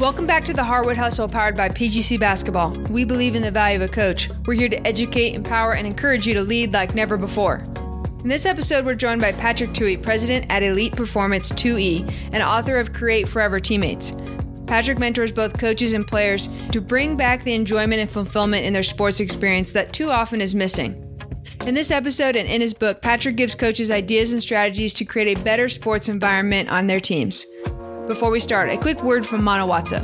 Welcome back to the Hardwood Hustle powered by PGC Basketball. We believe in the value of a coach. We're here to educate, empower, and encourage you to lead like never before. In this episode, we're joined by Patrick Tuohy, president at Elite Performance 2E and author of Create Forever Teammates. Patrick mentors both coaches and players to bring back the enjoyment and fulfillment in their sports experience that too often is missing. In this episode and in his book, Patrick gives coaches ideas and strategies to create a better sports environment on their teams. Before we start, a quick word from Mano Watsa.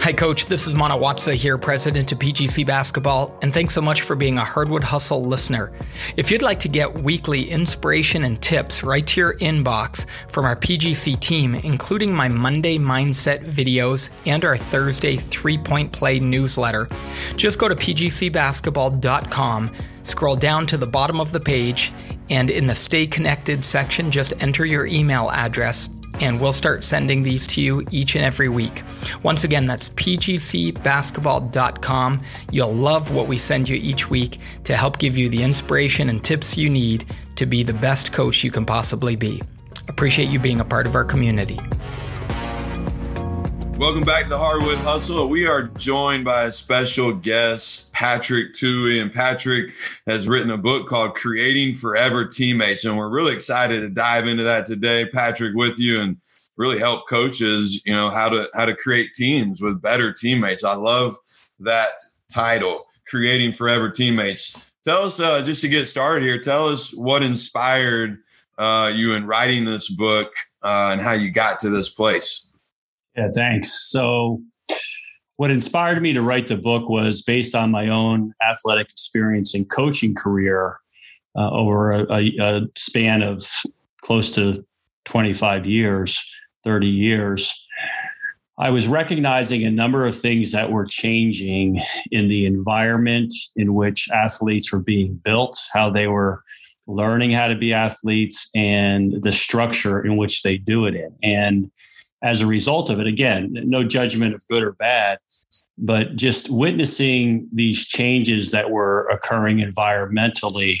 Hi, Coach. This is Mano Watsa here, president of PGC Basketball, and thanks so much for being a Hardwood Hustle listener. If you'd like to get weekly inspiration and tips right to your inbox from our PGC team, including my Monday Mindset videos and our Thursday three point play newsletter, just go to pgcbasketball.com, scroll down to the bottom of the page, and in the Stay Connected section, just enter your email address and we'll start sending these to you each and every week. Once again, that's pgcbasketball.com. You'll love what we send you each week to help give you the inspiration and tips you need to be the best coach you can possibly be. Appreciate you being a part of our community. Welcome back to Hardwood Hustle. We are joined by a special guest, Patrick Tuohy. And Patrick has written a book called Creating Forever Teammates. And we're really excited to dive into that today, Patrick, with you and really help coaches, you know, how to how to create teams with better teammates. I love that title, Creating Forever Teammates. Tell us, uh, just to get started here, tell us what inspired uh, you in writing this book uh, and how you got to this place. Yeah, thanks. So, what inspired me to write the book was based on my own athletic experience and coaching career uh, over a, a, span of close to 25 years, 30 years. I was recognizing a number of things that were changing in the environment in which athletes were being built, how they were learning how to be athletes, and the structure in which they do it in. And as a result of it. Again, no judgment of good or bad, but just witnessing these changes that were occurring environmentally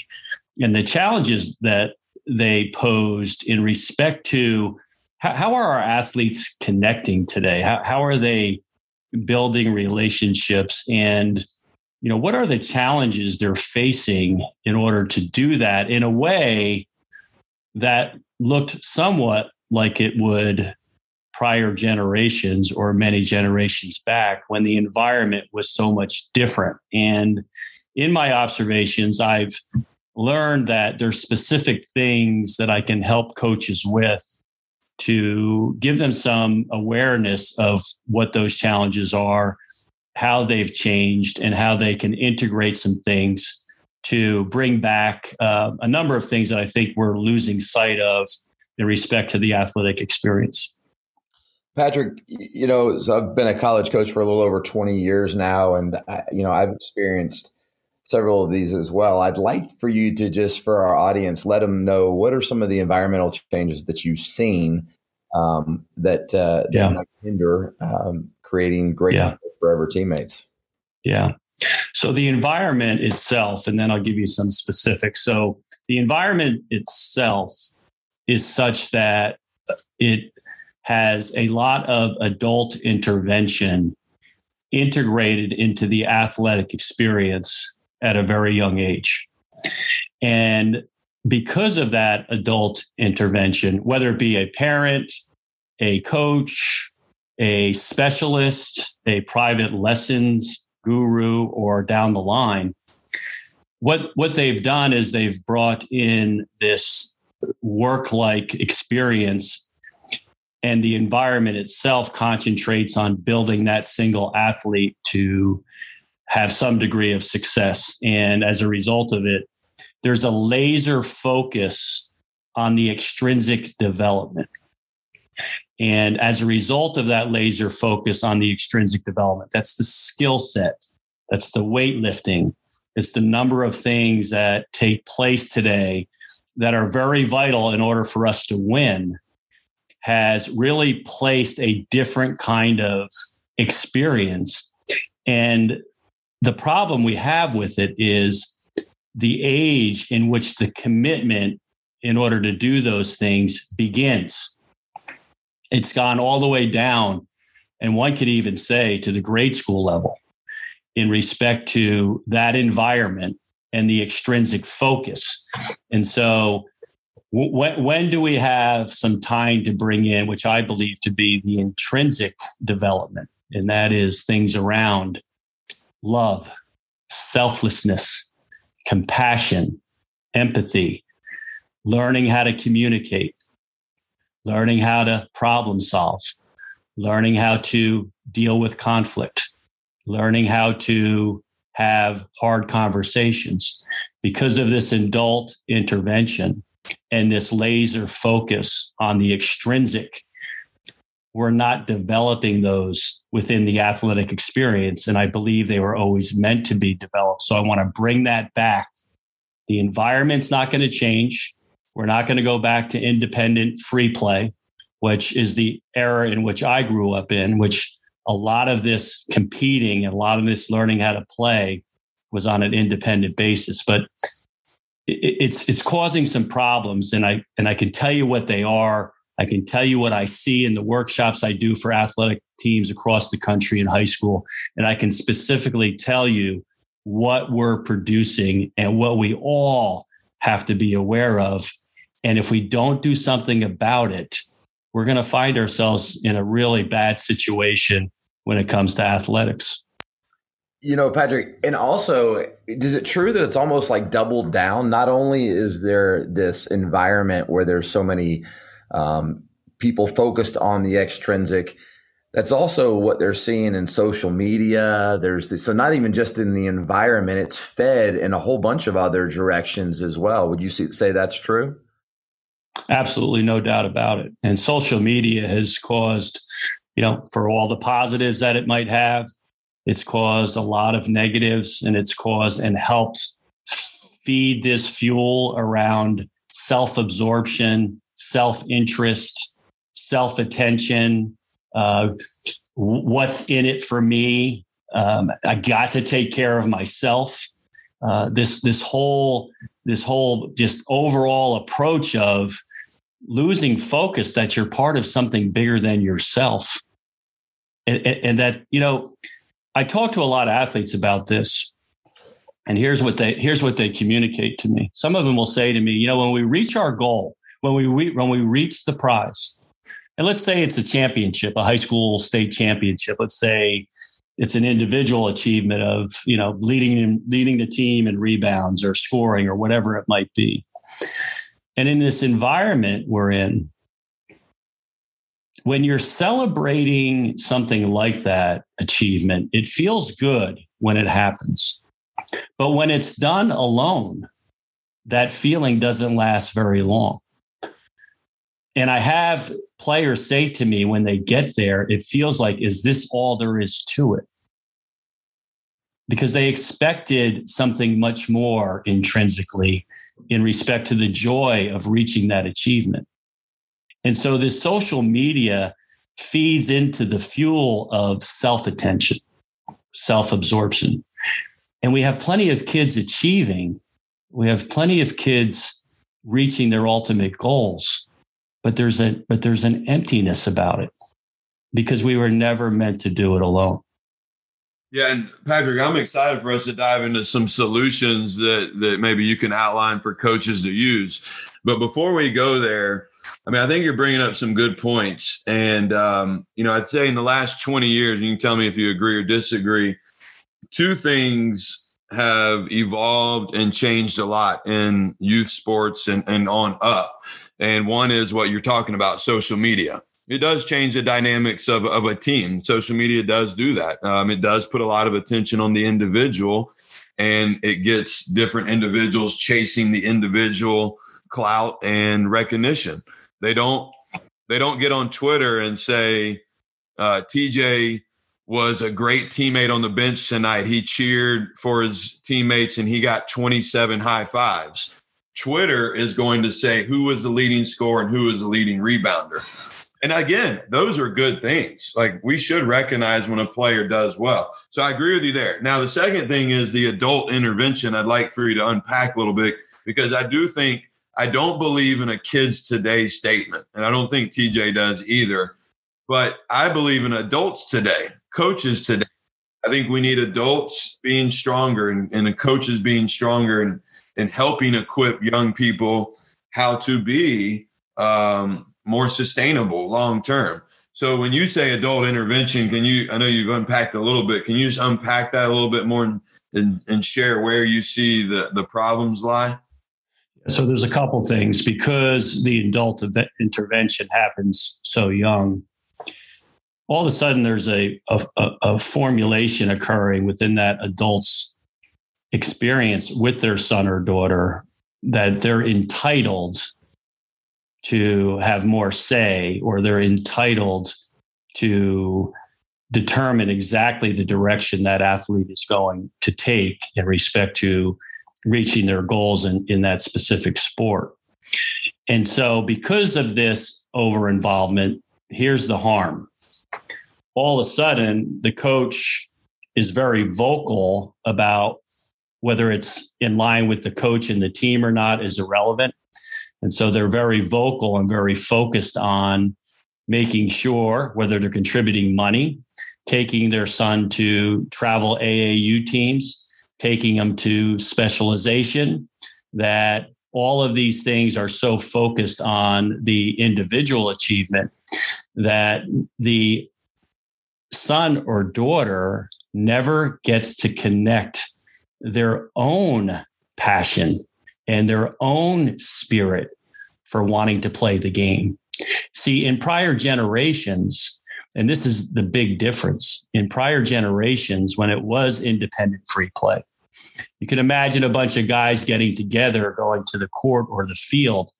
and the challenges that they posed in respect to how, how are our athletes connecting today? How, how are they building relationships? And, you know, what are the challenges they're facing in order to do that in a way that looked somewhat like it would prior generations or many generations back when the environment was so much different. And in my observations, I've learned that there's specific things that I can help coaches with to give them some awareness of what those challenges are, how they've changed, and how they can integrate some things to bring back uh, a number of things that I think we're losing sight of in respect to the athletic experience. Patrick, you know, so I've been a college coach for a little over 20 years now, and I, you know, I've experienced several of these as well. I'd like for you to just, for our audience, let them know what are some of the environmental changes that you've seen um, that, uh, yeah. that hinder um, creating great yeah. forever teammates. Yeah. So the environment itself, and then I'll give you some specifics. So the environment itself is such that it has a lot of adult intervention integrated into the athletic experience at a very young age. And because of that adult intervention, whether it be a parent, a coach, a specialist, a private lessons guru, or down the line, what, what they've done is they've brought in this work like experience and the environment itself concentrates on building that single athlete to have some degree of success. And as a result of it, there's a laser focus on the extrinsic development. And as a result of that laser focus on the extrinsic development, that's the skill set, that's the weightlifting, it's the number of things that take place today that are very vital in order for us to win has really placed a different kind of experience. And the problem we have with it is the age in which the commitment in order to do those things begins. It's gone all the way down and one could even say to the grade school level in respect to that environment and the extrinsic focus. And so, when, when do we have some time to bring in, which I believe to be the intrinsic development? And that is things around love, selflessness, compassion, empathy, learning how to communicate, learning how to problem solve, learning how to deal with conflict, learning how to have hard conversations. Because of this adult intervention and this laser focus on the extrinsic, we're not developing those within the athletic experience. And I believe they were always meant to be developed. So I want to bring that back. The environment's not going to change. We're not going to go back to independent free play, which is the era in which I grew up in, which a lot of this competing and a lot of this learning how to play was on an independent basis. But it's it's causing some problems, and I and I can tell you what they are. I can tell you what I see in the workshops I do for athletic teams across the country in high school, and I can specifically tell you what we're producing and what we all have to be aware of. And if we don't do something about it, we're going to find ourselves in a really bad situation when it comes to athletics. You know, Patrick, and also, is it true that it's almost like doubled down? Not only is there this environment where there's so many um, people focused on the extrinsic, that's also what they're seeing in social media. There's this, so not even just in the environment, it's fed in a whole bunch of other directions as well. Would you say that's true? Absolutely, no doubt about it. And social media has caused you know, for all the positives that it might have, it's caused a lot of negatives and it's caused and helped feed this fuel around self absorption, self interest, self attention. Uh, what's in it for me? Um, I got to take care of myself. Uh, this this whole this whole just overall approach of losing focus that you're part of something bigger than yourself and, and that you know i talk to a lot of athletes about this and here's what they here's what they communicate to me. Some of them will say to me you know when we reach our goal when we re- when we reach the prize and let's say it's a championship a high school state championship. Let's say it's an individual achievement of you know leading leading the team in rebounds or scoring or whatever it might be. And in this environment we're in when you're celebrating something like that achievement, it feels good when it happens. But when it's done alone, that feeling doesn't last very long. And I have players say to me when they get there, it feels like, is this all there is to it? Because they expected something much more intrinsically in respect to the joy of reaching that achievement. And so this social media feeds into the fuel of self attention, self absorption. And we have plenty of kids achieving, we have plenty of kids reaching their ultimate goals, but there's a but there's an emptiness about it because we were never meant to do it alone. Yeah, and Patrick, I'm excited for us to dive into some solutions that that maybe you can outline for coaches to use. But before we go there, I mean, I think you're bringing up some good points. And, um, you know, I'd say in the last 20 years, you can tell me if you agree or disagree, two things have evolved and changed a lot in youth sports and, and on up. And one is what you're talking about social media. It does change the dynamics of, of a team. Social media does do that. Um, it does put a lot of attention on the individual and it gets different individuals chasing the individual clout and recognition. They don't they don't get on Twitter and say uh, TJ was a great teammate on the bench tonight. He cheered for his teammates and he got 27 high fives. Twitter is going to say who was the leading scorer and who was the leading rebounder. And again, those are good things. Like we should recognize when a player does well. So I agree with you there. Now, the second thing is the adult intervention. I'd like for you to unpack a little bit because I do think I don't believe in a kids today statement, and I don't think TJ does either. But I believe in adults today, coaches today. I think we need adults being stronger and, and the coaches being stronger and, and helping equip young people how to be um, more sustainable long term. So when you say adult intervention, can you? I know you've unpacked a little bit. Can you just unpack that a little bit more and, and, and share where you see the the problems lie? So there's a couple things because the adult intervention happens so young. All of a sudden, there's a, a, a formulation occurring within that adult's experience with their son or daughter that they're entitled to have more say or they're entitled to determine exactly the direction that athlete is going to take in respect to reaching their goals in, in that specific sport. And so, because of this over involvement, here's the harm. All of a sudden, the coach is very vocal about whether it's in line with the coach and the team or not is irrelevant. And so they're very vocal and very focused on making sure whether they're contributing money, taking their son to travel AAU teams, taking them to specialization, that all of these things are so focused on the individual achievement that the son or daughter never gets to connect their own passion and their own spirit for wanting to play the game. See, in prior generations, and this is the big difference in prior generations when it was independent free play. You can imagine a bunch of guys getting together, going to the court or the field.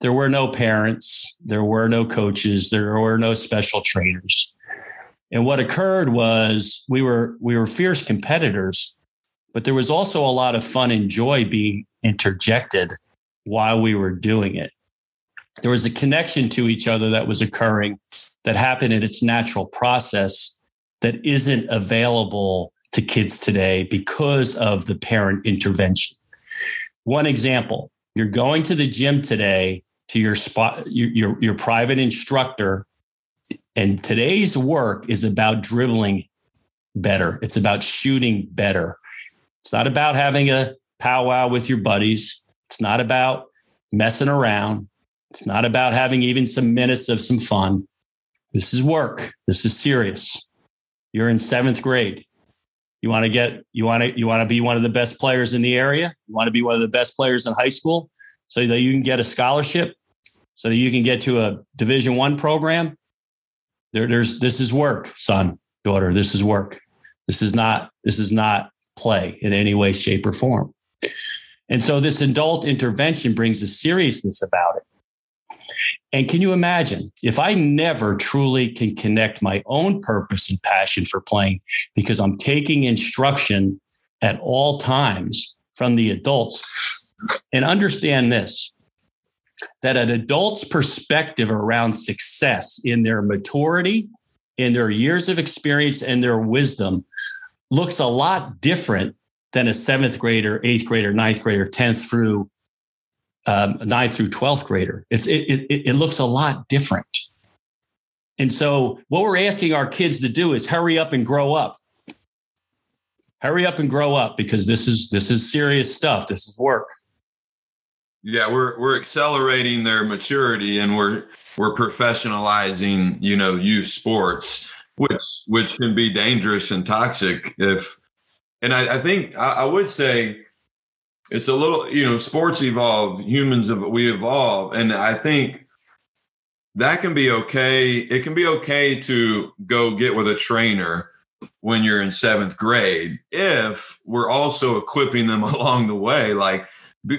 There were no parents, there were no coaches, there were no special trainers. And what occurred was we were we were fierce competitors, but there was also a lot of fun and joy being interjected while we were doing it. There was a connection to each other that was occurring that happened in its natural process that isn't available to kids today because of the parent intervention. One example, you're going to the gym today to your spot your, your, your private instructor and today's work is about dribbling better. It's about shooting better. It's not about having a powwow with your buddies. It's not about messing around. It's not about having even some minutes of some fun. This is work. This is serious. You're in seventh grade. You want to get you want to you want to be one of the best players in the area. You want to be one of the best players in high school so that you can get a scholarship, so that you can get to a division one program. There, there's this is work, son, daughter. This is work. This is not this is not play in any way, shape, or form. And so this adult intervention brings a seriousness about it. And can you imagine if I never truly can connect my own purpose and passion for playing because I'm taking instruction at all times from the adults? And understand this that an adult's perspective around success in their maturity, in their years of experience, and their wisdom looks a lot different than a seventh grader, eighth grader, ninth grader, 10th through um, ninth through 12th grader. It's, it, it, it looks a lot different. And so what we're asking our kids to do is hurry up and grow up. Hurry up and grow up because this is this is serious stuff. This is work. Yeah, we're we're accelerating their maturity and we're we're professionalizing, you know, youth sports which which can be dangerous and toxic if and I, I think I, I, would say it's a little you know sports evolve humans we evolve and I think that can be okay it can be okay to go get with a trainer when you're in seventh grade if we're also equipping them along the way like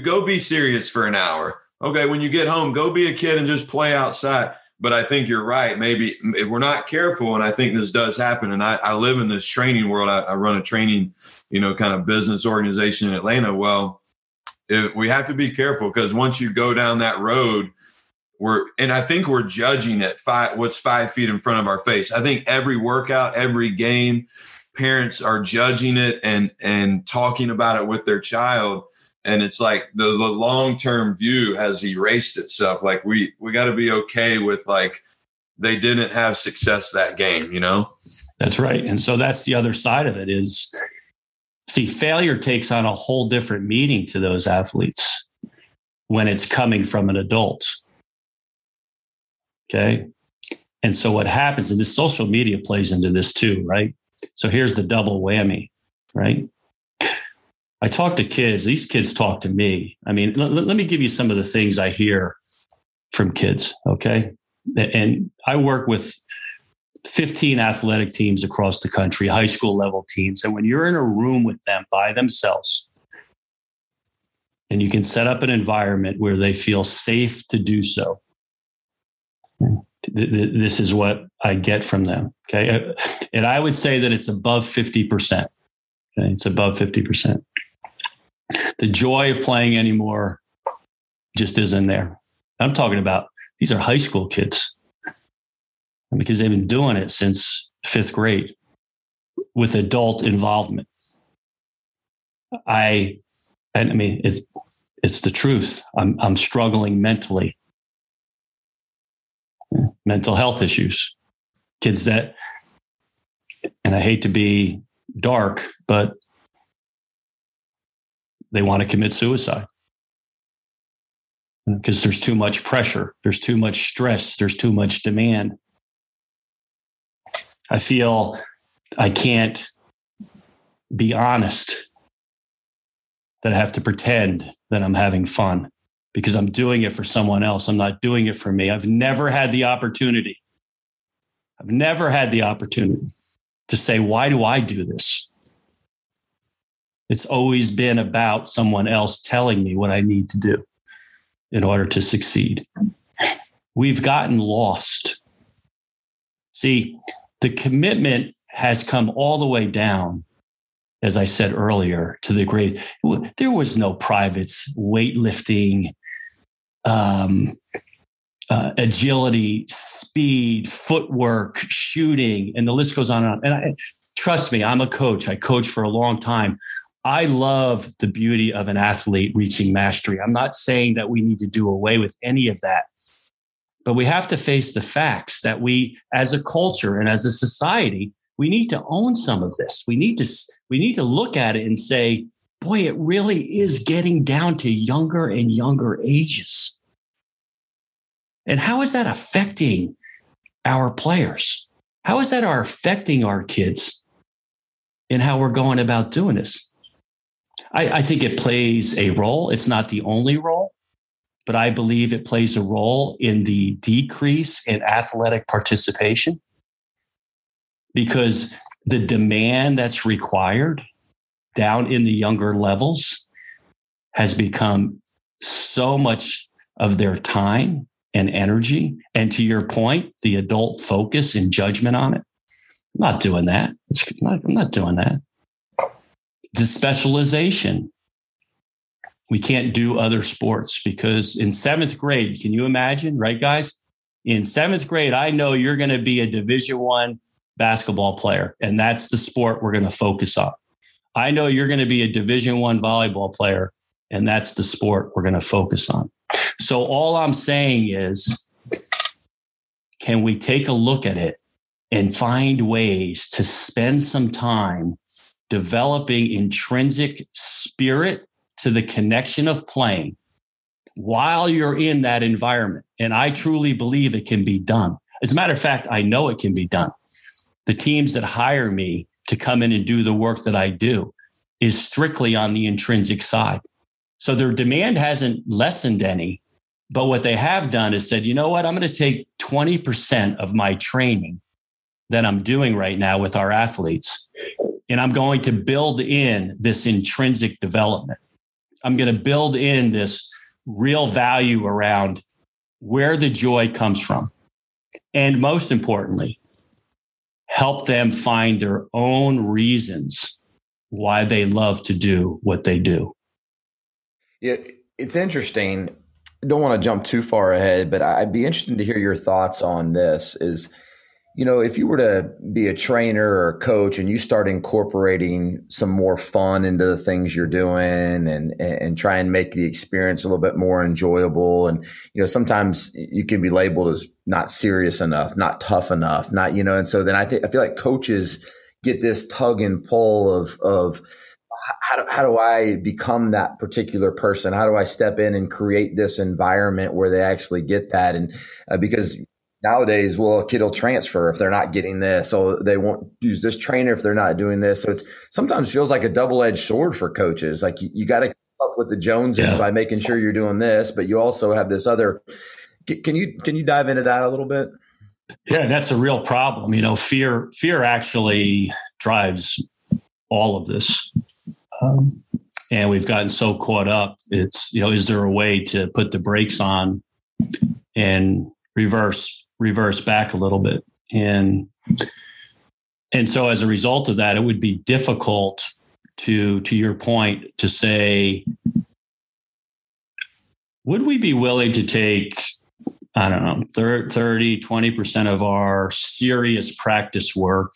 go be serious for an hour okay when you get home go be a kid and just play outside but I think you're right. Maybe if we're not careful, and I think this does happen, and I, I live in this training world. I, I, run a training, you know, kind of business organization in Atlanta. Well, if, we have to be careful because once you go down that road, we're and I think we're judging it five what's five feet in front of our face. I think every workout, every game, parents are judging it and and talking about it with their child and it's like the, the long term view has erased itself like we we got to be okay with like they didn't have success that game, you know? That's right. And so that's the other side of it is see, failure takes on a whole different meaning to those athletes when it's coming from an adult. Okay. And so what happens, and this social media plays into this too, right? So here's the double whammy, right? I talk to kids, these kids talk to me. I mean, l- let me give you some of the things I hear from kids, okay? And I work with 15 athletic teams across the country, high school level teams. And when you're in a room with them by themselves, and you can set up an environment where they feel safe to do so, this is what I get from them. Okay. Uh, and I would say that it's above 50%. Okay. It's above 50%. The joy of playing anymore just isn't there. I'm talking about these are high school kids because they've been doing it since fifth grade with adult involvement. I, I mean, it's, it's the truth. I'm, I'm struggling mentally mental health issues, kids that, and I hate to be dark, but they want to commit suicide because there's too much pressure, there's too much stress, there's too much demand. I feel I can't be honest, that I have to pretend that I'm having fun because I'm doing it for someone else. I'm not doing it for me. I've never had the opportunity. I've never had the opportunity to say, why do I do this? It's always been about someone else telling me what I need to do in order to succeed. We've gotten lost. See, the commitment has come all the way down as I said earlier, to the great. There was no privates weightlifting um, uh, agility, speed, footwork, shooting, and the list goes on and on. And I, trust me, I'm a coach. I coach for a long time. I love the beauty of an athlete reaching mastery. I'm not saying that we need to do away with any of that, but we have to face the facts that we, as a culture and as a society, we need to own some of this. We need to we need to look at it and say, boy, it really is getting down to younger and younger ages. And how is that affecting our players? How is that are affecting our kids in how we're going about doing this? I, I think it plays a role. It's not the only role, but I believe it plays a role in the decrease in athletic participation because the demand that's required down in the younger levels has become so much of their time and energy. And to your point, the adult focus and judgment on it. I'm not doing that. Not, I'm not doing that. The specialization. We can't do other sports because in seventh grade, can you imagine, right, guys? In seventh grade, I know you're going to be a Division One basketball player, and that's the sport we're going to focus on. I know you're going to be a Division One volleyball player, and that's the sport we're going to focus on. So all I'm saying is, can we take a look at it and find ways to spend some time developing intrinsic spirit to the connection of playing while you're in that environment? And I truly believe it can be done. As a matter of fact, I know it can be done. The teams that hire me to come in and do the work that I do is strictly on the intrinsic side. So their demand hasn't lessened any, but what they have done is said, you know what? I'm going to take 20% of my training that I'm doing right now with our athletes, and I'm going to build in this intrinsic development. I'm going to build in this real value around where the joy comes from. And most importantly, help them find their own reasons why they love to do what they do. Yeah, it's interesting I don't want to jump too far ahead, but I'd be interested to hear your thoughts on this. Is you know, if you were to be a trainer or a coach and you start incorporating some more fun into the things you're doing and, and try and make the experience a little bit more enjoyable. And, you know, sometimes you can be labeled as not serious enough, not tough enough, not, you know, and so then I think, I feel like coaches get this tug and pull of, of, how do, how do I become that particular person? How do I step in and create this environment where they actually get that? And uh, because nowadays, well, a kid will transfer if they're not getting this, so they won't use this trainer if they're not doing this. So it's sometimes feels like a double edged sword for coaches. Like you, you got to keep up with the Joneses yeah. by making sure you're doing this, but you also have this other. Can you can you dive into that a little bit? Yeah, that's a real problem. You know, fear fear actually drives all of this. Um, and we've gotten so caught up. It's you know, is there a way to put the brakes on and reverse reverse back a little bit. And and so as a result of that it would be difficult to to your point to say would we be willing to take i don't know 30 20% of our serious practice work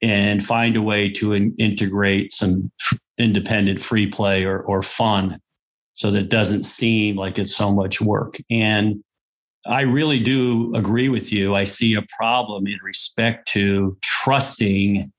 and find a way to in, integrate some independent free play or, or fun so that doesn't seem like it's so much work? And I really do agree with you. I see a problem in respect to trusting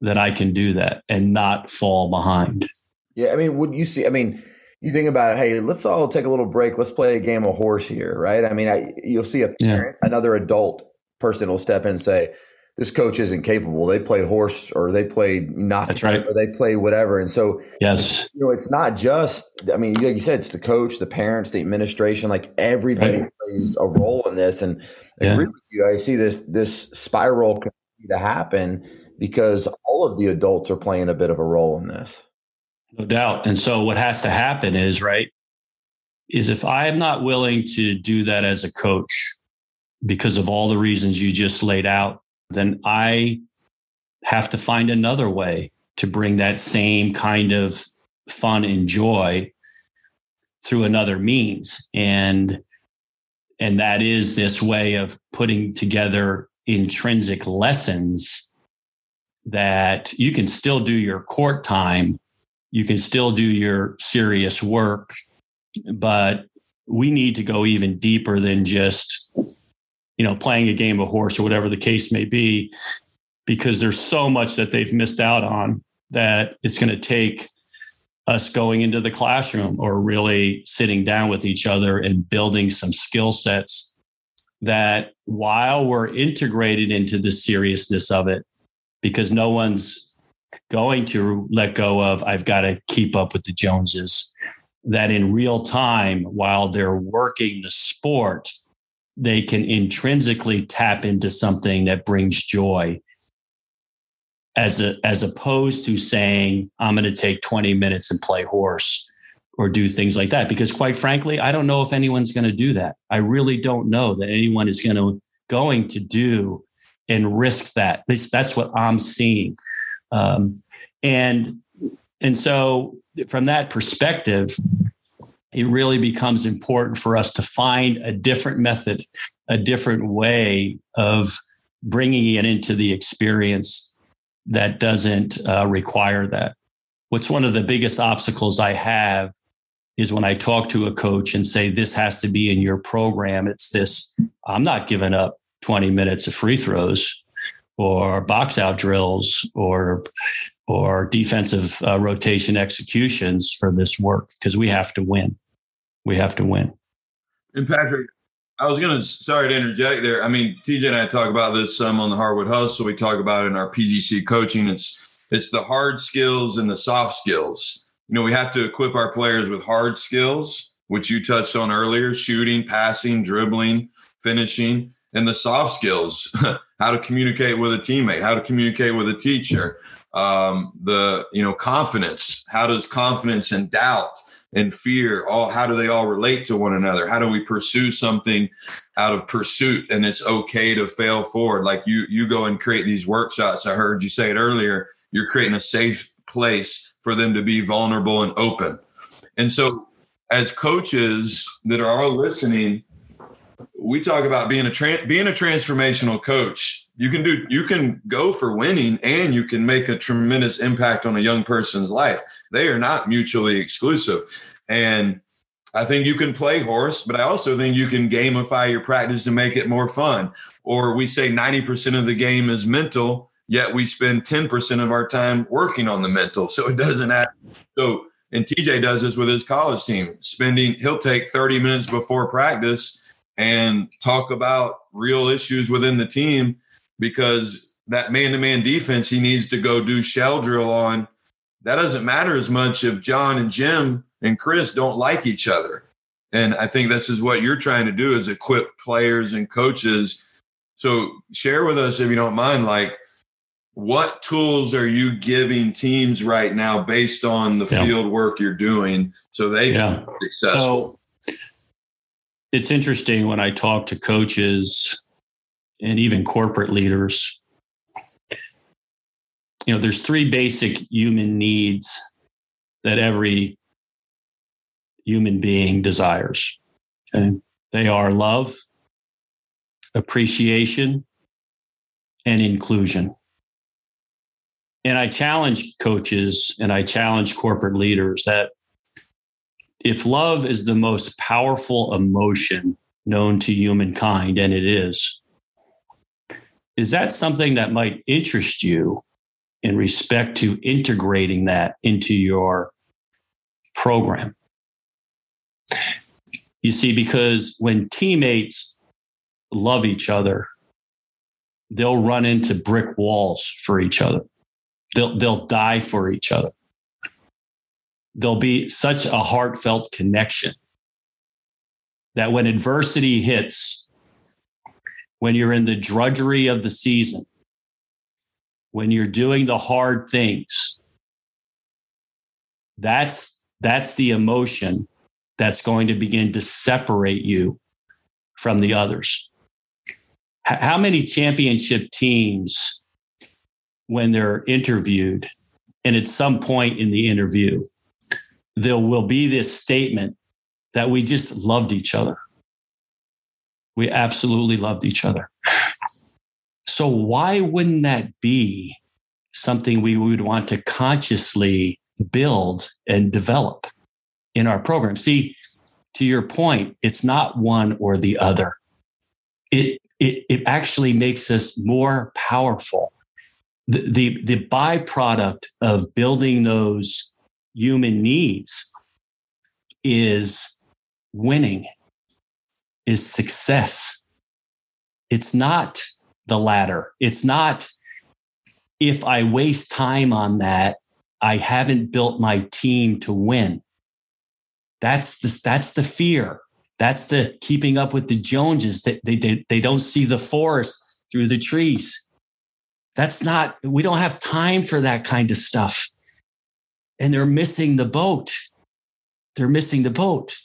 that I can do that and not fall behind. Yeah, I mean, would you see? I mean, you think about it. Hey, let's all take a little break. Let's play a game of horse here, right? I mean, I, you'll see a parent, yeah. another adult person will step in and say, this coach isn't capable. They played horse or they played not. That's right. Or they play whatever. And so, yes, you know, it's not just, I mean, like you said, it's the coach, the parents, the administration, like everybody right. plays a role in this. And I yeah. agree with you. I see this, this spiral continue to happen because all of the adults are playing a bit of a role in this. No doubt. And so what has to happen is, right, is if I am not willing to do that as a coach because of all the reasons you just laid out, then I have to find another way to bring that same kind of fun and joy through another means. And and that is this way of putting together intrinsic lessons that you can still do your court time. You can still do your serious work but we need to go even deeper than just you know, playing a game of horse or whatever the case may be, because there's so much that they've missed out on that it's going to take us going into the classroom or really sitting down with each other and building some skill sets that while we're integrated into the seriousness of it, because no one's going to let go of, I've got to keep up with the Joneses, that in real time, while they're working the sport, they can intrinsically tap into something that brings joy. As a, as opposed to saying i'm going to take 20 minutes and play horse or do things like that. Because quite frankly i don't know if anyone's going to do that. I really don't know that anyone is going to going to do and risk that. At least that's what i'm seeing. Um, and and so from that perspective it really becomes important for us to find a different method, a different way of bringing it into the experience that doesn't uh, require that. What's one of the biggest obstacles I have is when I talk to a coach and say, This has to be in your program. It's this, I'm not giving up 20 minutes of free throws or box out drills or or defensive uh, rotation executions for this work because we have to win we have to win. And Patrick, I was going to, sorry to interject there. I mean, TJ and I talk about this some on the Hardwood Hustle. We talk about in our PGC coaching. It's, it's the hard skills and the soft skills. You know, we have to equip our players with hard skills, which you touched on earlier shooting, passing, dribbling, finishing, and the soft skills how to communicate with a teammate, how to communicate with a teacher, um, the, you know, confidence. How does confidence and doubt and fear all how do they all relate to one another? How do we pursue something out of pursuit and it's okay to fail forward? Like you you go and create these workshops. I heard you say it earlier. You're creating a safe place for them to be vulnerable and open. And so as coaches that are all listening we talk about being a tra- being a transformational coach. You can do you can go for winning and you can make a tremendous impact on a young person's life. They are not mutually exclusive. And I think you can play horse, but I also think you can gamify your practice to make it more fun. Or we say 90% of the game is mental, yet we spend 10% of our time working on the mental. So it doesn't add. So, and TJ does this with his college team, spending, he'll take 30 minutes before practice and talk about real issues within the team because that man to man defense he needs to go do shell drill on. That doesn't matter as much if John and Jim and Chris don't like each other. And I think this is what you're trying to do is equip players and coaches. So share with us, if you don't mind, like what tools are you giving teams right now based on the yeah. field work you're doing so they yeah. can be successful? So it's interesting when I talk to coaches and even corporate leaders. You know, there's three basic human needs that every human being desires. Okay? They are love, appreciation, and inclusion. And I challenge coaches and I challenge corporate leaders that if love is the most powerful emotion known to humankind, and it is, is that something that might interest you in respect to integrating that into your program? You see, because when teammates love each other, they'll run into brick walls for each other. They'll, they'll die for each other. There'll be such a heartfelt connection that when adversity hits, when you're in the drudgery of the season, when you're doing the hard things, that's that's the emotion that's going to begin to separate you from the others. H- how many championship teams, when they're interviewed, and at some point in the interview, there will be this statement that we just loved each other. We absolutely loved each other. So, why wouldn't that be something we would want to consciously build and develop? in our program. See, to your point, it's not one or the other. It it, it actually makes us more powerful. The, the the byproduct of building those human needs is winning, is success. It's not the latter. It's not if I waste time on that, I haven't built my team to win. That's the, that's the fear. That's the keeping up with the Joneses. That they, they, they don't see the forest through the trees. That's not, we don't have time for that kind of stuff. And they're missing the boat. They're missing the boat.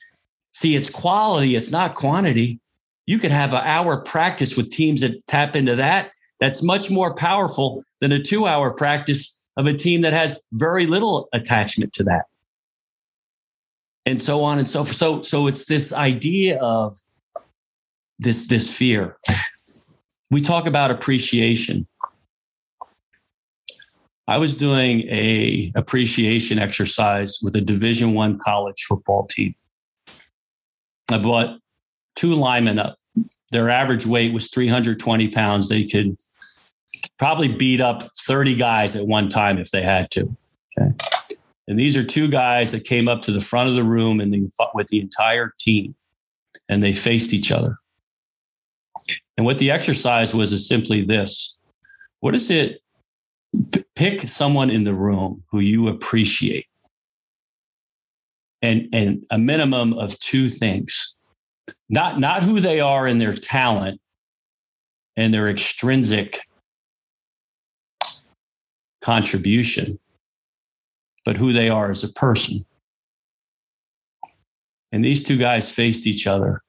See, it's quality, it's not quantity. You could have an hour practice with teams that tap into that. That's much more powerful than a two hour practice of a team that has very little attachment to that and so on and so forth. So, so it's this idea of this, this fear. We talk about appreciation. I was doing a appreciation exercise with a Division One college football team. I bought two linemen up. Their average weight was 320 pounds. They could probably beat up 30 guys at one time if they had to. Okay. And these are two guys that came up to the front of the room and with the entire team and they faced each other. And what the exercise was is simply this What is it? pick someone in the room who you appreciate and, and a minimum of two things not, not who they are in their talent and their extrinsic contribution but who they are as a person. And these two guys faced each other.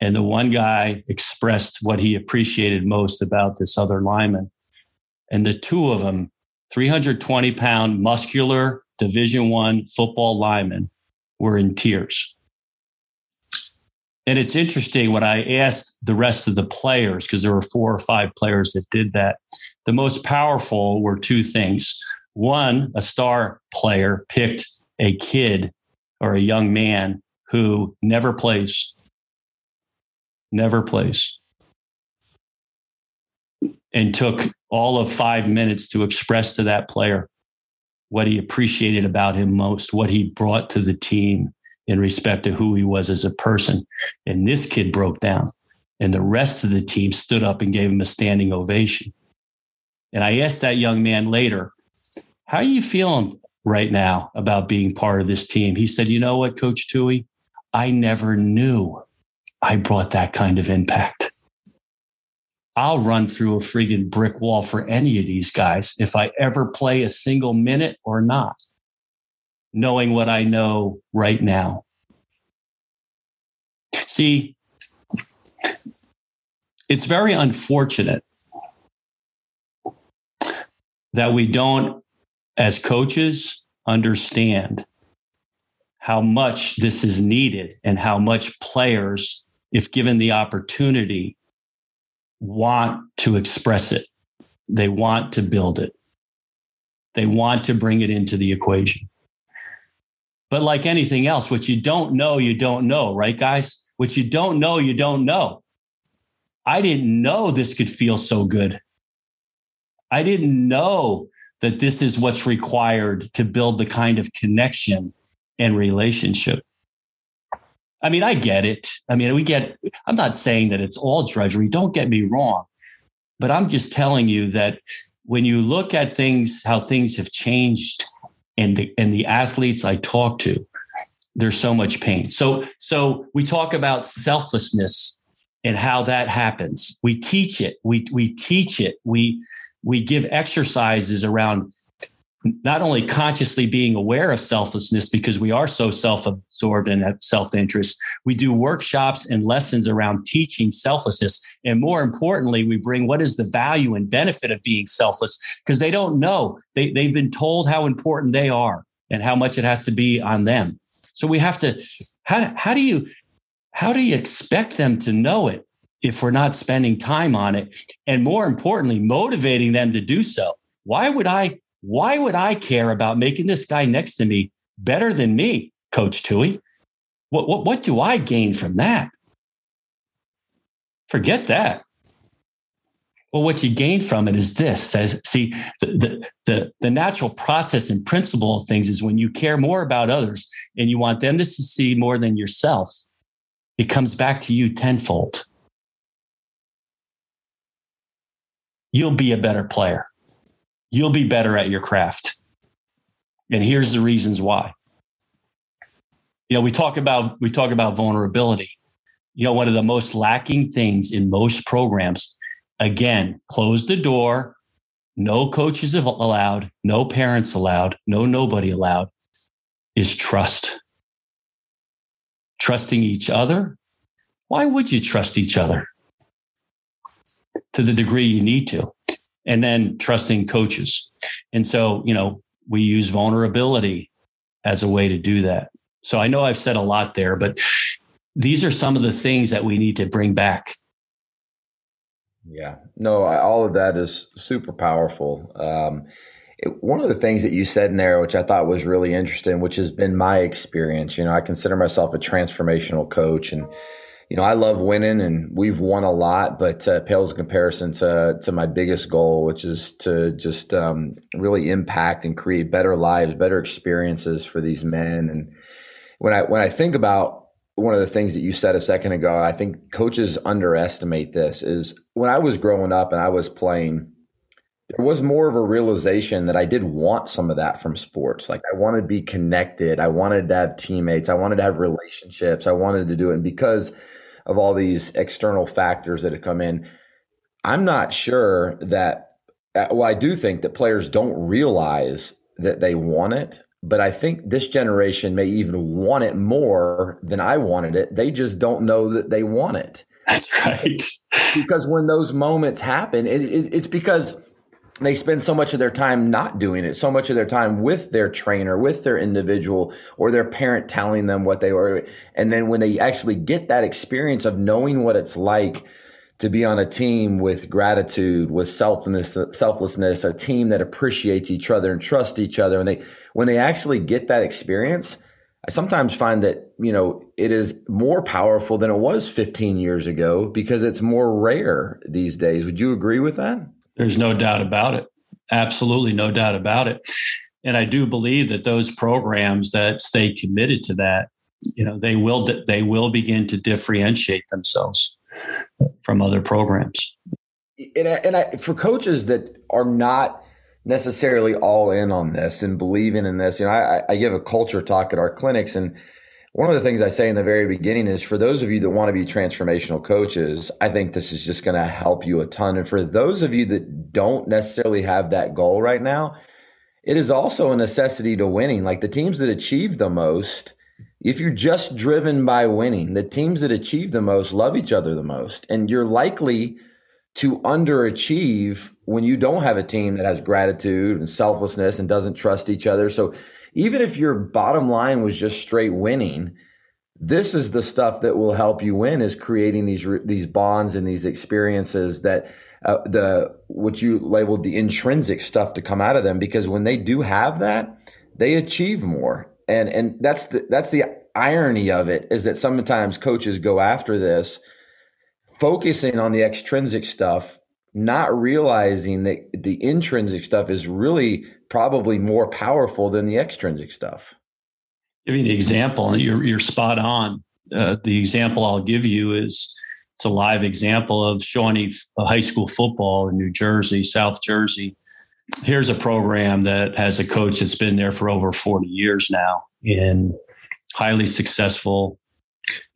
And the one guy expressed what he appreciated most about this other lineman. And the two of them, 320 pound muscular division one football linemen were in tears. And it's interesting when I asked the rest of the players, because there were four or five players that did that, the most powerful were two things. One, a star player picked a kid or a young man who never plays, never plays, and took all of five minutes to express to that player what he appreciated about him most, what he brought to the team in respect to who he was as a person. And this kid broke down, and the rest of the team stood up and gave him a standing ovation. And I asked that young man later, How are you feeling right now about being part of this team? He said, You know what, Coach Tui? I never knew I brought that kind of impact. I'll run through a friggin' brick wall for any of these guys if I ever play a single minute or not, knowing what I know right now. See, it's very unfortunate that we don't, as coaches, understand how much this is needed and how much players, if given the opportunity, want to express it. They want to build it. They want to bring it into the equation. But like anything else, what you don't know, you don't know, right, guys? What you don't know, you don't know. I didn't know this could feel so good. I didn't know that this is what's required to build the kind of connection and relationship I mean, I get it. I mean, we get, I'm not saying that it's all drudgery. Don't get me wrong. But I'm just telling you that when you look at things, how things have changed and the, and the athletes I talk to, there's so much pain. So, so we talk about selflessness and how that happens. We teach it. We, we teach it. We, we give exercises around not only consciously being aware of selflessness because we are so self-absorbed and have self-interest we do workshops and lessons around teaching selflessness. And more importantly we bring what is the value and benefit of being selfless because they don't know. They, they've been told how important they are and how much it has to be on them. So we have to how, how do you how do you expect them to know it if we're not spending time on it? And more importantly motivating them to do so. Why would i why would I care about making this guy next to me better than me, Coach Tui? What, what, what do I gain from that? Forget that. Well, what you gain from it is this. Says, see, the, the, the, the natural process and principle of things is when you care more about others and you want them to succeed more than yourself, it comes back to you tenfold. You'll be a better player you'll be better at your craft. And here's the reasons why. You know, we talk about we talk about vulnerability. You know, one of the most lacking things in most programs, again, close the door, no coaches allowed, no parents allowed, no nobody allowed, is trust. Trusting each other. Why would you trust each other? To the degree you need to and then trusting coaches. And so, you know, we use vulnerability as a way to do that. So I know I've said a lot there, but these are some of the things that we need to bring back. Yeah, no, all of that is super powerful. Um, it, one of the things that you said in there, which I thought was really interesting, which has been my experience, you know, I consider myself a transformational coach and you know, I love winning and we've won a lot, but uh, pales in comparison to, to my biggest goal, which is to just um, really impact and create better lives, better experiences for these men. And when I, when I think about one of the things that you said a second ago, I think coaches underestimate this is when I was growing up and I was playing, there was more of a realization that I did want some of that from sports. Like I wanted to be connected. I wanted to have teammates. I wanted to have relationships. I wanted to do it. And because of all these external factors that have come in. I'm not sure that, uh, well, I do think that players don't realize that they want it, but I think this generation may even want it more than I wanted it. They just don't know that they want it. That's right. because when those moments happen, it, it, it's because they spend so much of their time not doing it, so much of their time with their trainer, with their individual, or their parent telling them what they were. And then when they actually get that experience of knowing what it's like to be on a team with gratitude, with selflessness, selflessness, a team that appreciates each other and trust each other, and they when they actually get that experience, I sometimes find that, you know, it is more powerful than it was 15 years ago because it's more rare these days. Would you agree with that? There's no doubt about it. Absolutely no doubt about it. And I do believe that those programs that stay committed to that, you know, they will they will begin to differentiate themselves from other programs. And, I, and I, for coaches that are not necessarily all in on this and believing in this. You know, I, I give a culture talk at our clinics, and one of the things I say in the very beginning is for those of you that want to be transformational coaches, I think this is just going to help you a ton. And for those of you that don't necessarily have that goal right now, it is also a necessity to winning. Like the teams that achieve the most, if you're just driven by winning, the teams that achieve the most love each other the most. And you're likely to underachieve when you don't have a team that has gratitude and selflessness and doesn't trust each other. So even if your bottom line was just straight winning, this is the stuff that will help you win is creating these these bonds and these experiences that uh, the what you labeled the intrinsic stuff to come out of them. Because when they do have that they achieve more. And and that's the that's the irony of it is that sometimes coaches go after this focusing on the extrinsic stuff, not realizing that the intrinsic stuff is really probably more powerful than the extrinsic stuff. Give you an example, you're, you're spot on. Uh, the example I'll give you is it's a live example of Shawnee High School football in New Jersey, South Jersey. Here's a program that has a coach that's been there for over 40 years now and highly successful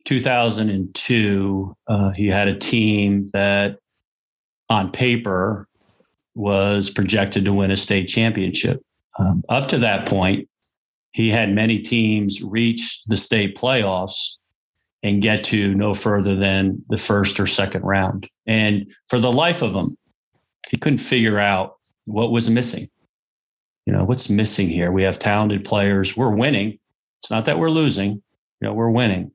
2002, uh, he had a team that on paper was projected to win a state championship. Um, up to that point, he had many teams reach the state playoffs and get to no further than the first or second round. And for the life of him, he couldn't figure out what was missing. You know, what's missing here? We have talented players. We're winning. It's not that we're losing. You know, we're winning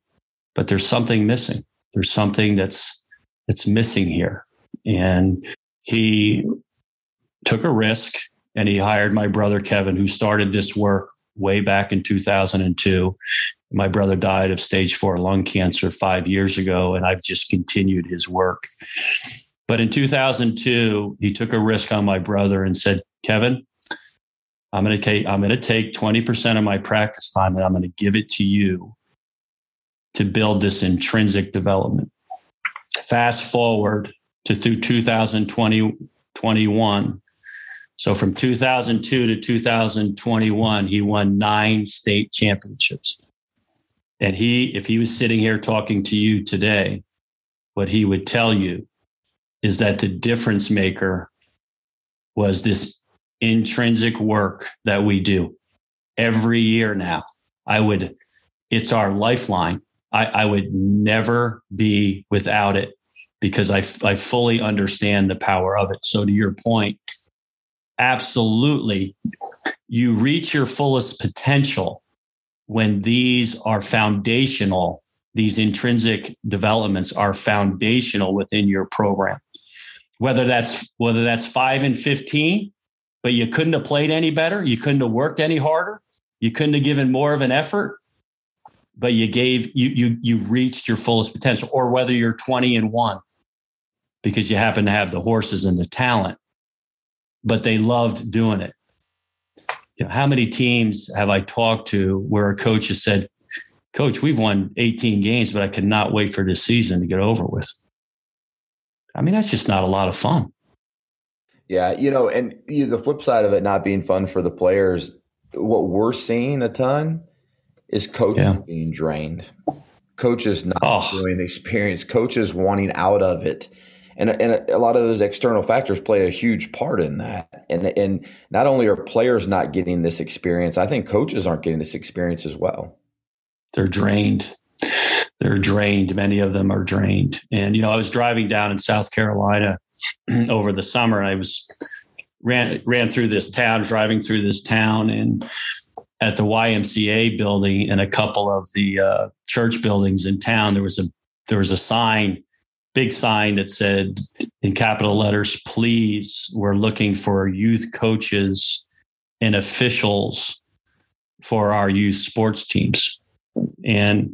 but there's something missing. There's something that's that's missing here. And he took a risk and he hired my brother Kevin, who started this work way back in 2002. My brother died of stage four lung cancer five years ago, and I've just continued his work. But in 2002, he took a risk on my brother and said, Kevin, I'm going to take, I'm going to take 20% of my practice time and I'm going to give it to you to build this intrinsic development. Fast forward to through 2020, 21. So from 2002 to 2021, he won nine state championships. And he, if he was sitting here talking to you today, what he would tell you is that the difference maker was this intrinsic work that we do every year now. I would, it's our lifeline. I, I would never be without it because I, I fully understand the power of it. So, to your point, absolutely, you reach your fullest potential when these are foundational, these intrinsic developments are foundational within your program. Whether that's whether that's five and 15, but you couldn't have played any better, you couldn't have worked any harder, you couldn't have given more of an effort, but you gave you you you reached your fullest potential or whether you're 20 and 1 because you happen to have the horses and the talent but they loved doing it you know, how many teams have i talked to where a coach has said coach we've won 18 games but i cannot wait for this season to get over with i mean that's just not a lot of fun yeah you know and you know, the flip side of it not being fun for the players what we're seeing a ton is coaches yeah. being drained, coaches not oh. doing experience, coaches wanting out of it. And, and a lot of those external factors play a huge part in that. And, and not only are players not getting this experience, I think coaches aren't getting this experience as well. They're drained. They're drained. Many of them are drained. And, you know, I was driving down in South Carolina over the summer and I was ran ran through this town, driving through this town, and at the YMCA building and a couple of the uh, church buildings in town, there was a there was a sign, big sign that said in capital letters, "Please, we're looking for youth coaches and officials for our youth sports teams." And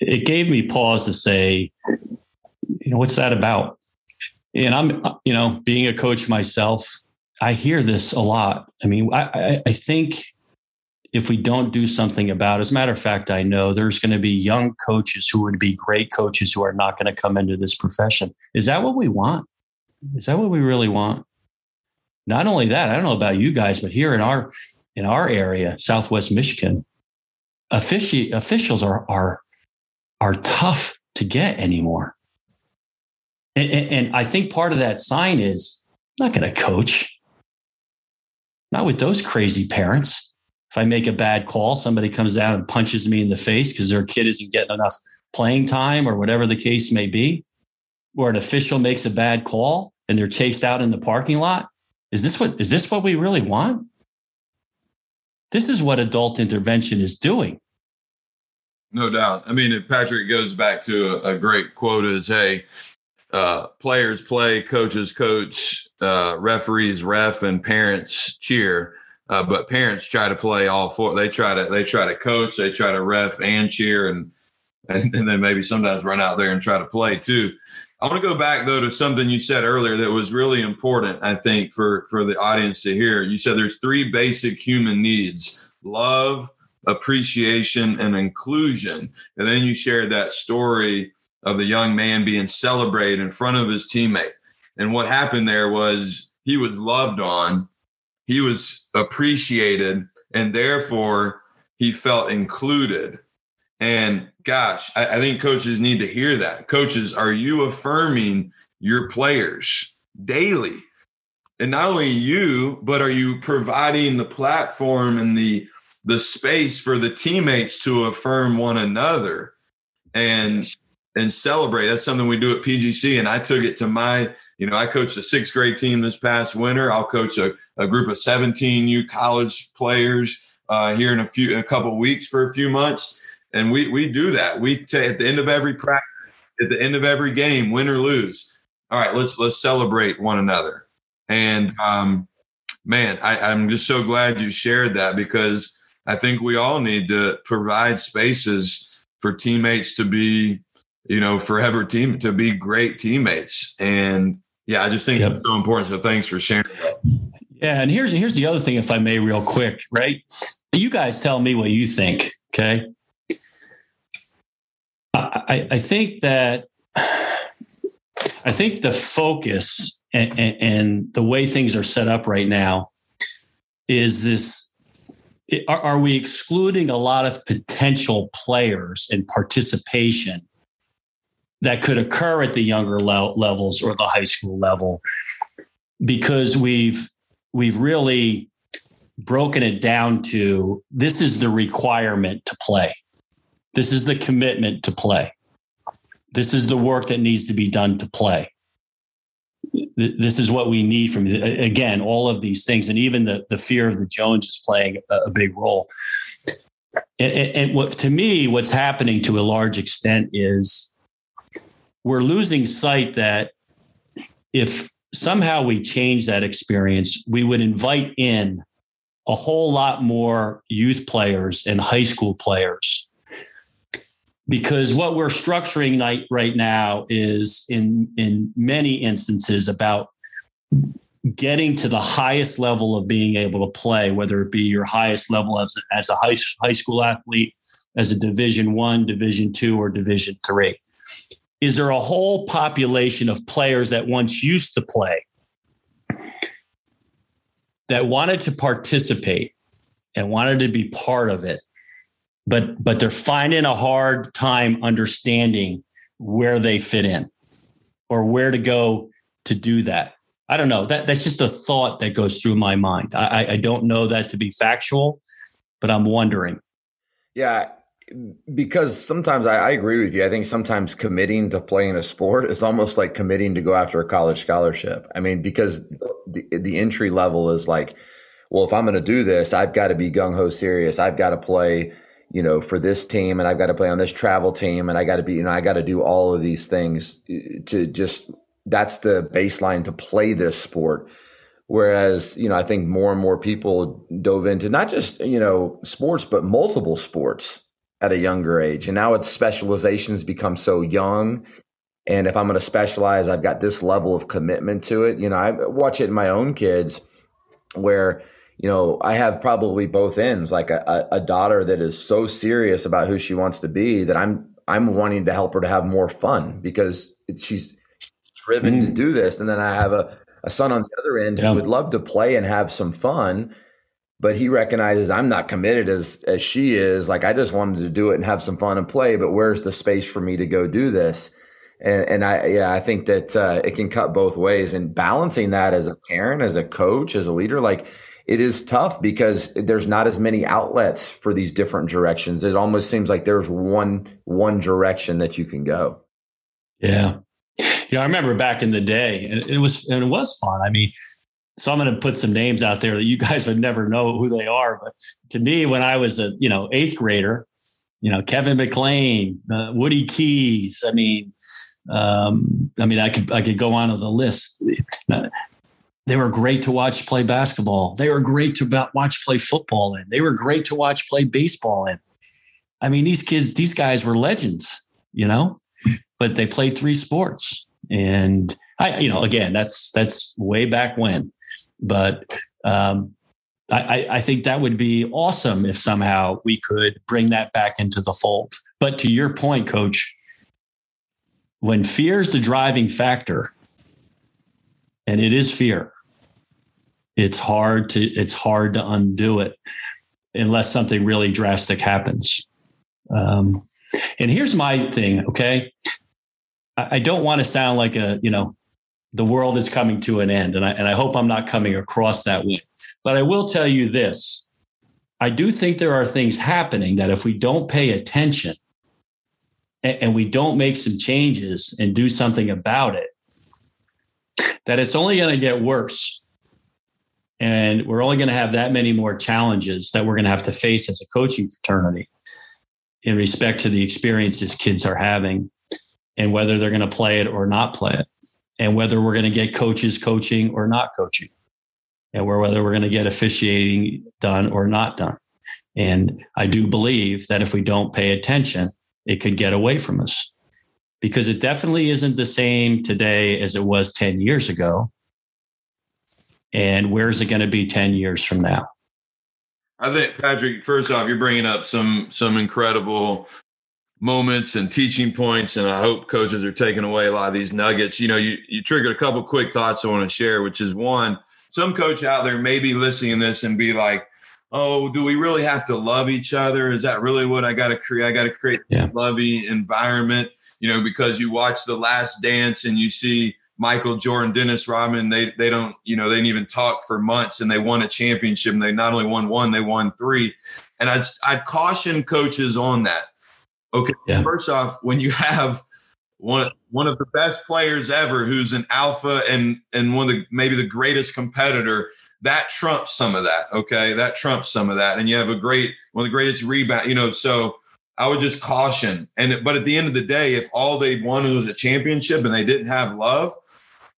it gave me pause to say, you know, what's that about? And I'm, you know, being a coach myself, I hear this a lot. I mean, I, I think if we don't do something about as a matter of fact, I know there's going to be young coaches who would be great coaches who are not going to come into this profession. Is that what we want? Is that what we really want? Not only that, I don't know about you guys, but here in our in our area, Southwest Michigan, offici- officials are are are tough to get anymore. And, and, and I think part of that sign is I'm not going to coach. Not with those crazy parents. If I make a bad call, somebody comes down and punches me in the face because their kid isn't getting enough playing time or whatever the case may be, or an official makes a bad call and they're chased out in the parking lot. Is this what is this what we really want? This is what adult intervention is doing. No doubt. I mean, Patrick goes back to a, a great quote is, hey, uh, players play, coaches coach, uh, referees ref, and parents cheer. Uh, but parents try to play all four. They try to they try to coach, they try to ref and cheer, and and, and then maybe sometimes run out there and try to play too. I want to go back though to something you said earlier that was really important. I think for for the audience to hear. You said there's three basic human needs: love, appreciation and inclusion. And then you shared that story of the young man being celebrated in front of his teammate. And what happened there was he was loved on, he was appreciated, and therefore he felt included. And gosh, I, I think coaches need to hear that. Coaches, are you affirming your players daily? And not only you, but are you providing the platform and the the space for the teammates to affirm one another and and celebrate. That's something we do at PGC. And I took it to my, you know, I coached a sixth grade team this past winter. I'll coach a, a group of 17 U college players uh, here in a few, in a couple weeks for a few months. And we, we do that. We take at the end of every practice, at the end of every game, win or lose. All right, let's, let's celebrate one another. And, um, man, I, I'm just so glad you shared that because I think we all need to provide spaces for teammates to be, you know, forever team to be great teammates. And yeah, I just think yep. so important. So thanks for sharing that. Yeah, and here's here's the other thing, if I may, real quick, right? You guys tell me what you think. Okay. I, I think that I think the focus and, and, the way things are set up right now is this are, are we excluding a lot of potential players and participation that could occur at the younger le- levels or the high school level because we've we've really broken it down to this is the requirement to play this is the commitment to play this is the work that needs to be done to play this is what we need from. Again, all of these things, and even the the fear of the Jones is playing a, a big role. And, and what to me, what's happening to a large extent is we're losing sight that if somehow we change that experience, we would invite in a whole lot more youth players and high school players. Because what we're structuring right now is in in many instances about getting to the highest level of being able to play whether it be your highest level as, as a high, high school athlete as a division one division two or division three is there a whole population of players that once used to play that wanted to participate and wanted to be part of it but but they're finding a hard time understanding where they fit in or where to go to do that. I don't know. That that's just a thought that goes through my mind. I, I don't know that to be factual, but I'm wondering. Yeah, because sometimes I, I, agree with you. I think sometimes committing to playing a sport is almost like committing to go after a college scholarship. I mean, because the the entry level is like, well, if I'm going to do this, I've got to be gung ho serious. I've got to play, you know, for this team, and I've got to play on this travel team, and I got to be, you know, I got to do all of these things eh, to just. That's the baseline to play this sport. Whereas, you know, I think more and more people dove into not just, you know, sports, but multiple sports at a younger age. And now its specializations become so young. And if I'm going to specialize, I've got this level of commitment to it. You know, I watch it in my own kids where, you know, I have probably both ends, like a, a daughter that is so serious about who she wants to be that I'm, I'm wanting to help her to have more fun because she's driven mm. to do this. And then I have a, a son on the other end yeah. who would love to play and have some fun, but he recognizes I'm not committed as as she is. Like I just wanted to do it and have some fun and play, but where's the space for me to go do this? And, and I yeah I think that uh, it can cut both ways. And balancing that as a parent, as a coach, as a leader, like it is tough because there's not as many outlets for these different directions. It almost seems like there's one one direction that you can go. Yeah. Yeah, I remember back in the day, and it was and it was fun. I mean, so I'm going to put some names out there that you guys would never know who they are. But to me, when I was a you know eighth grader, you know Kevin McLean, uh, Woody Keys. I mean, um, I mean, I could I could go on with the list. They were great to watch play basketball. They were great to watch play football in. They were great to watch play baseball in. I mean, these kids, these guys were legends, you know, but they played three sports. And I, you know, again, that's that's way back when. But um, I, I think that would be awesome if somehow we could bring that back into the fold. But to your point, coach, when fear is the driving factor, and it is fear, it's hard to it's hard to undo it unless something really drastic happens. Um, and here's my thing, okay? I, I don't want to sound like a you know the world is coming to an end. And I, and I hope I'm not coming across that way. But I will tell you this I do think there are things happening that if we don't pay attention and, and we don't make some changes and do something about it, that it's only going to get worse. And we're only going to have that many more challenges that we're going to have to face as a coaching fraternity in respect to the experiences kids are having and whether they're going to play it or not play it and whether we're going to get coaches coaching or not coaching, and whether we're going to get officiating done or not done. And I do believe that if we don't pay attention, it could get away from us because it definitely isn't the same today as it was 10 years ago. And where's it going to be 10 years from now? I think Patrick, first off, you're bringing up some some incredible moments and teaching points. And I hope coaches are taking away a lot of these nuggets. You know, you, you triggered a couple quick thoughts I want to share, which is one, some coach out there may be listening to this and be like, oh, do we really have to love each other? Is that really what I got to create? I got to create yeah. a lovey environment, you know, because you watch The Last Dance and you see Michael Jordan, Dennis Rodman, they they don't, you know, they didn't even talk for months and they won a championship and they not only won one, they won three. And I'd, I'd caution coaches on that Okay, yeah. first off, when you have one one of the best players ever, who's an alpha and and one of the maybe the greatest competitor, that trumps some of that. Okay, that trumps some of that, and you have a great one of the greatest rebound. You know, so I would just caution. And but at the end of the day, if all they wanted was a championship and they didn't have love,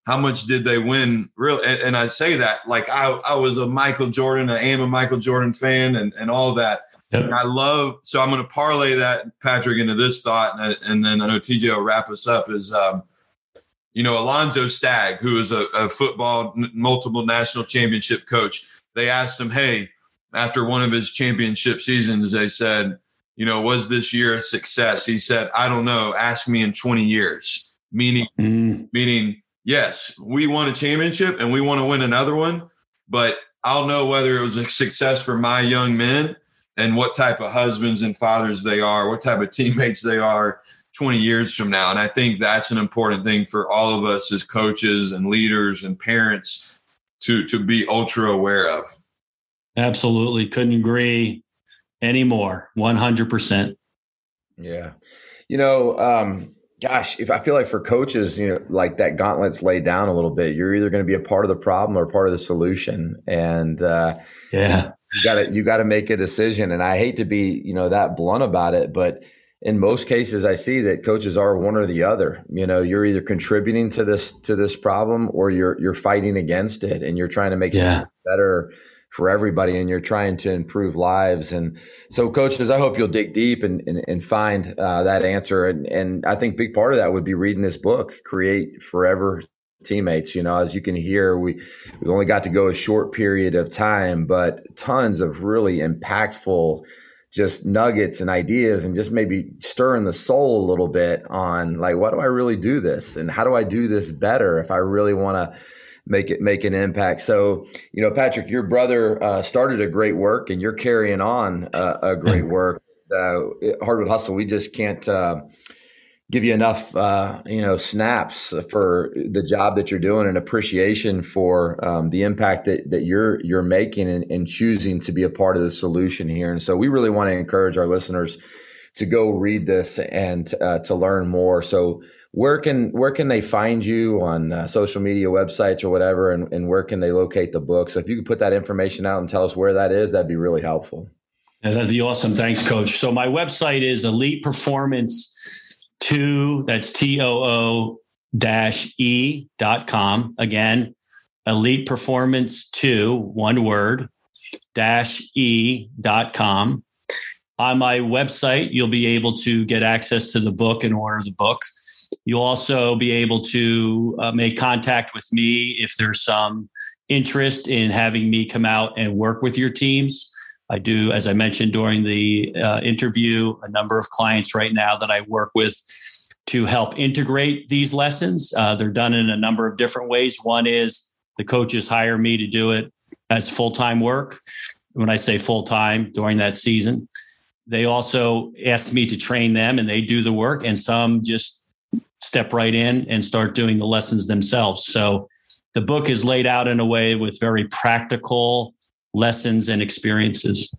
how much did they win? Real, and, and I say that like I I was a Michael Jordan, I am a Michael Jordan fan, and and all that. Yep. I love, so I'm going to parlay that, Patrick, into this thought. And, and then I know TJ will wrap us up is, um, you know, Alonzo Stagg, who is a, a football multiple national championship coach. They asked him, hey, after one of his championship seasons, they said, you know, was this year a success? He said, I don't know. Ask me in 20 years. Meaning, mm. meaning, yes, we won a championship and we want to win another one, but I'll know whether it was a success for my young men and what type of husbands and fathers they are, what type of teammates they are 20 years from now. And I think that's an important thing for all of us as coaches and leaders and parents to to be ultra aware of. Absolutely. Couldn't agree anymore. 100%. Yeah. You know, um, gosh, if I feel like for coaches, you know, like that gauntlet's laid down a little bit. You're either going to be a part of the problem or part of the solution. And uh, yeah, you got to you got to make a decision. And I hate to be, you know, that blunt about it, but in most cases I see that coaches are one or the other. You know, you're either contributing to this to this problem or you're you're fighting against it and you're trying to make yeah. better for everybody and you're trying to improve lives. And so coaches, I hope you'll dig deep and, and, and find uh, that answer. And, and I think big part of that would be reading this book, Create Forever teammates. You know, as you can hear, we we only got to go a short period of time, but tons of really impactful just nuggets and ideas and just maybe stirring the soul a little bit on like what do I really do this and how do I do this better if I really want to make it make an impact. So, you know, Patrick, your brother uh, started a great work, and you're carrying on uh, a great mm-hmm. work. Uh, Hardwood Hustle, we just can't uh, give you enough, uh, you know, snaps for the job that you're doing and appreciation for um, the impact that, that you're you're making and, and choosing to be a part of the solution here. And so, we really want to encourage our listeners to go read this and uh, to learn more. So where can where can they find you on uh, social media websites or whatever? And, and where can they locate the book? So if you could put that information out and tell us where that is that'd be really helpful. Yeah, that'd be awesome. Thanks coach. So my website is elite performance 2 that's t-o-o dash e dot com. Again elite performance 2 one word dash e dot com. On my website you'll be able to get access to the book and order the book. You'll also be able to uh, make contact with me if there's some interest in having me come out and work with your teams. I do, as I mentioned during the uh, interview, a number of clients right now that I work with to help integrate these lessons. Uh, they're done in a number of different ways. One is the coaches hire me to do it as full time work. When I say full time during that season, they also ask me to train them and they do the work, and some just step right in and start doing the lessons themselves. So the book is laid out in a way with very practical lessons and experiences.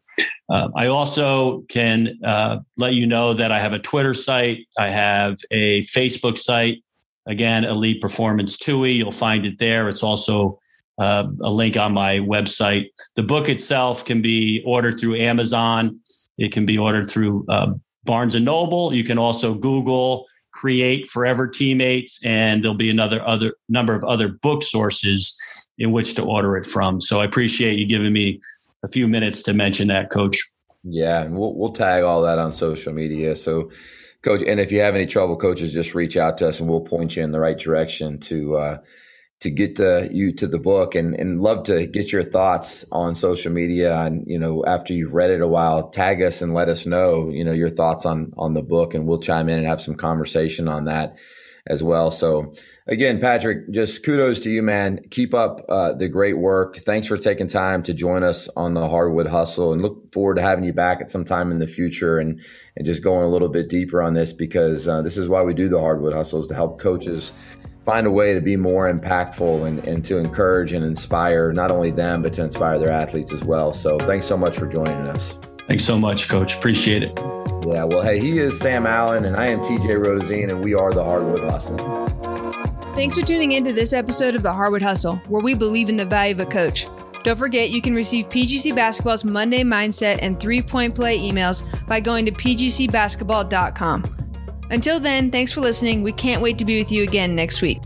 Uh, I also can uh, let you know that I have a Twitter site, I have a Facebook site. Again, Elite Performance TUI. You'll find it there. It's also uh, a link on my website. The book itself can be ordered through Amazon. It can be ordered through uh, Barnes and Noble. You can also Google create forever teammates and there'll be another other number of other book sources in which to order it from. So i appreciate you giving me a few minutes to mention that coach. Yeah and we'll, we'll tag all that on social media. So coach and if you have any trouble coaches just reach out to us and we'll point you in the right direction to uh, to get to you to the book and, and love to get your thoughts on social media and you know after you've read it a while tag us and let us know you know your thoughts on on the book and we'll chime in and have some conversation on that as well. So again patrick just kudos to you man. Keep up uh, the great work. Thanks for taking time to join us on the hardwood hustle and look forward to having you back at some time in the future and and just going a little bit deeper on this because uh, this is why we do the hardwood hustles to help coaches find a way to be more impactful and, and to encourage and inspire not only them, but to inspire their athletes as well. So thanks so much for joining us. Thanks so much, Coach. Appreciate it. Yeah, well, hey, he is Sam Allen, and I am TJ Rosine, and we are the Hardwood Hustle. Thanks for tuning in to this episode of the Hardwood Hustle, where we believe in the value of a coach. Don't forget, you can receive PGC Basketball's Monday Mindset and three point play emails by going to pgcbasketball.com. Until then, thanks for listening. We can't wait to be with you again next week.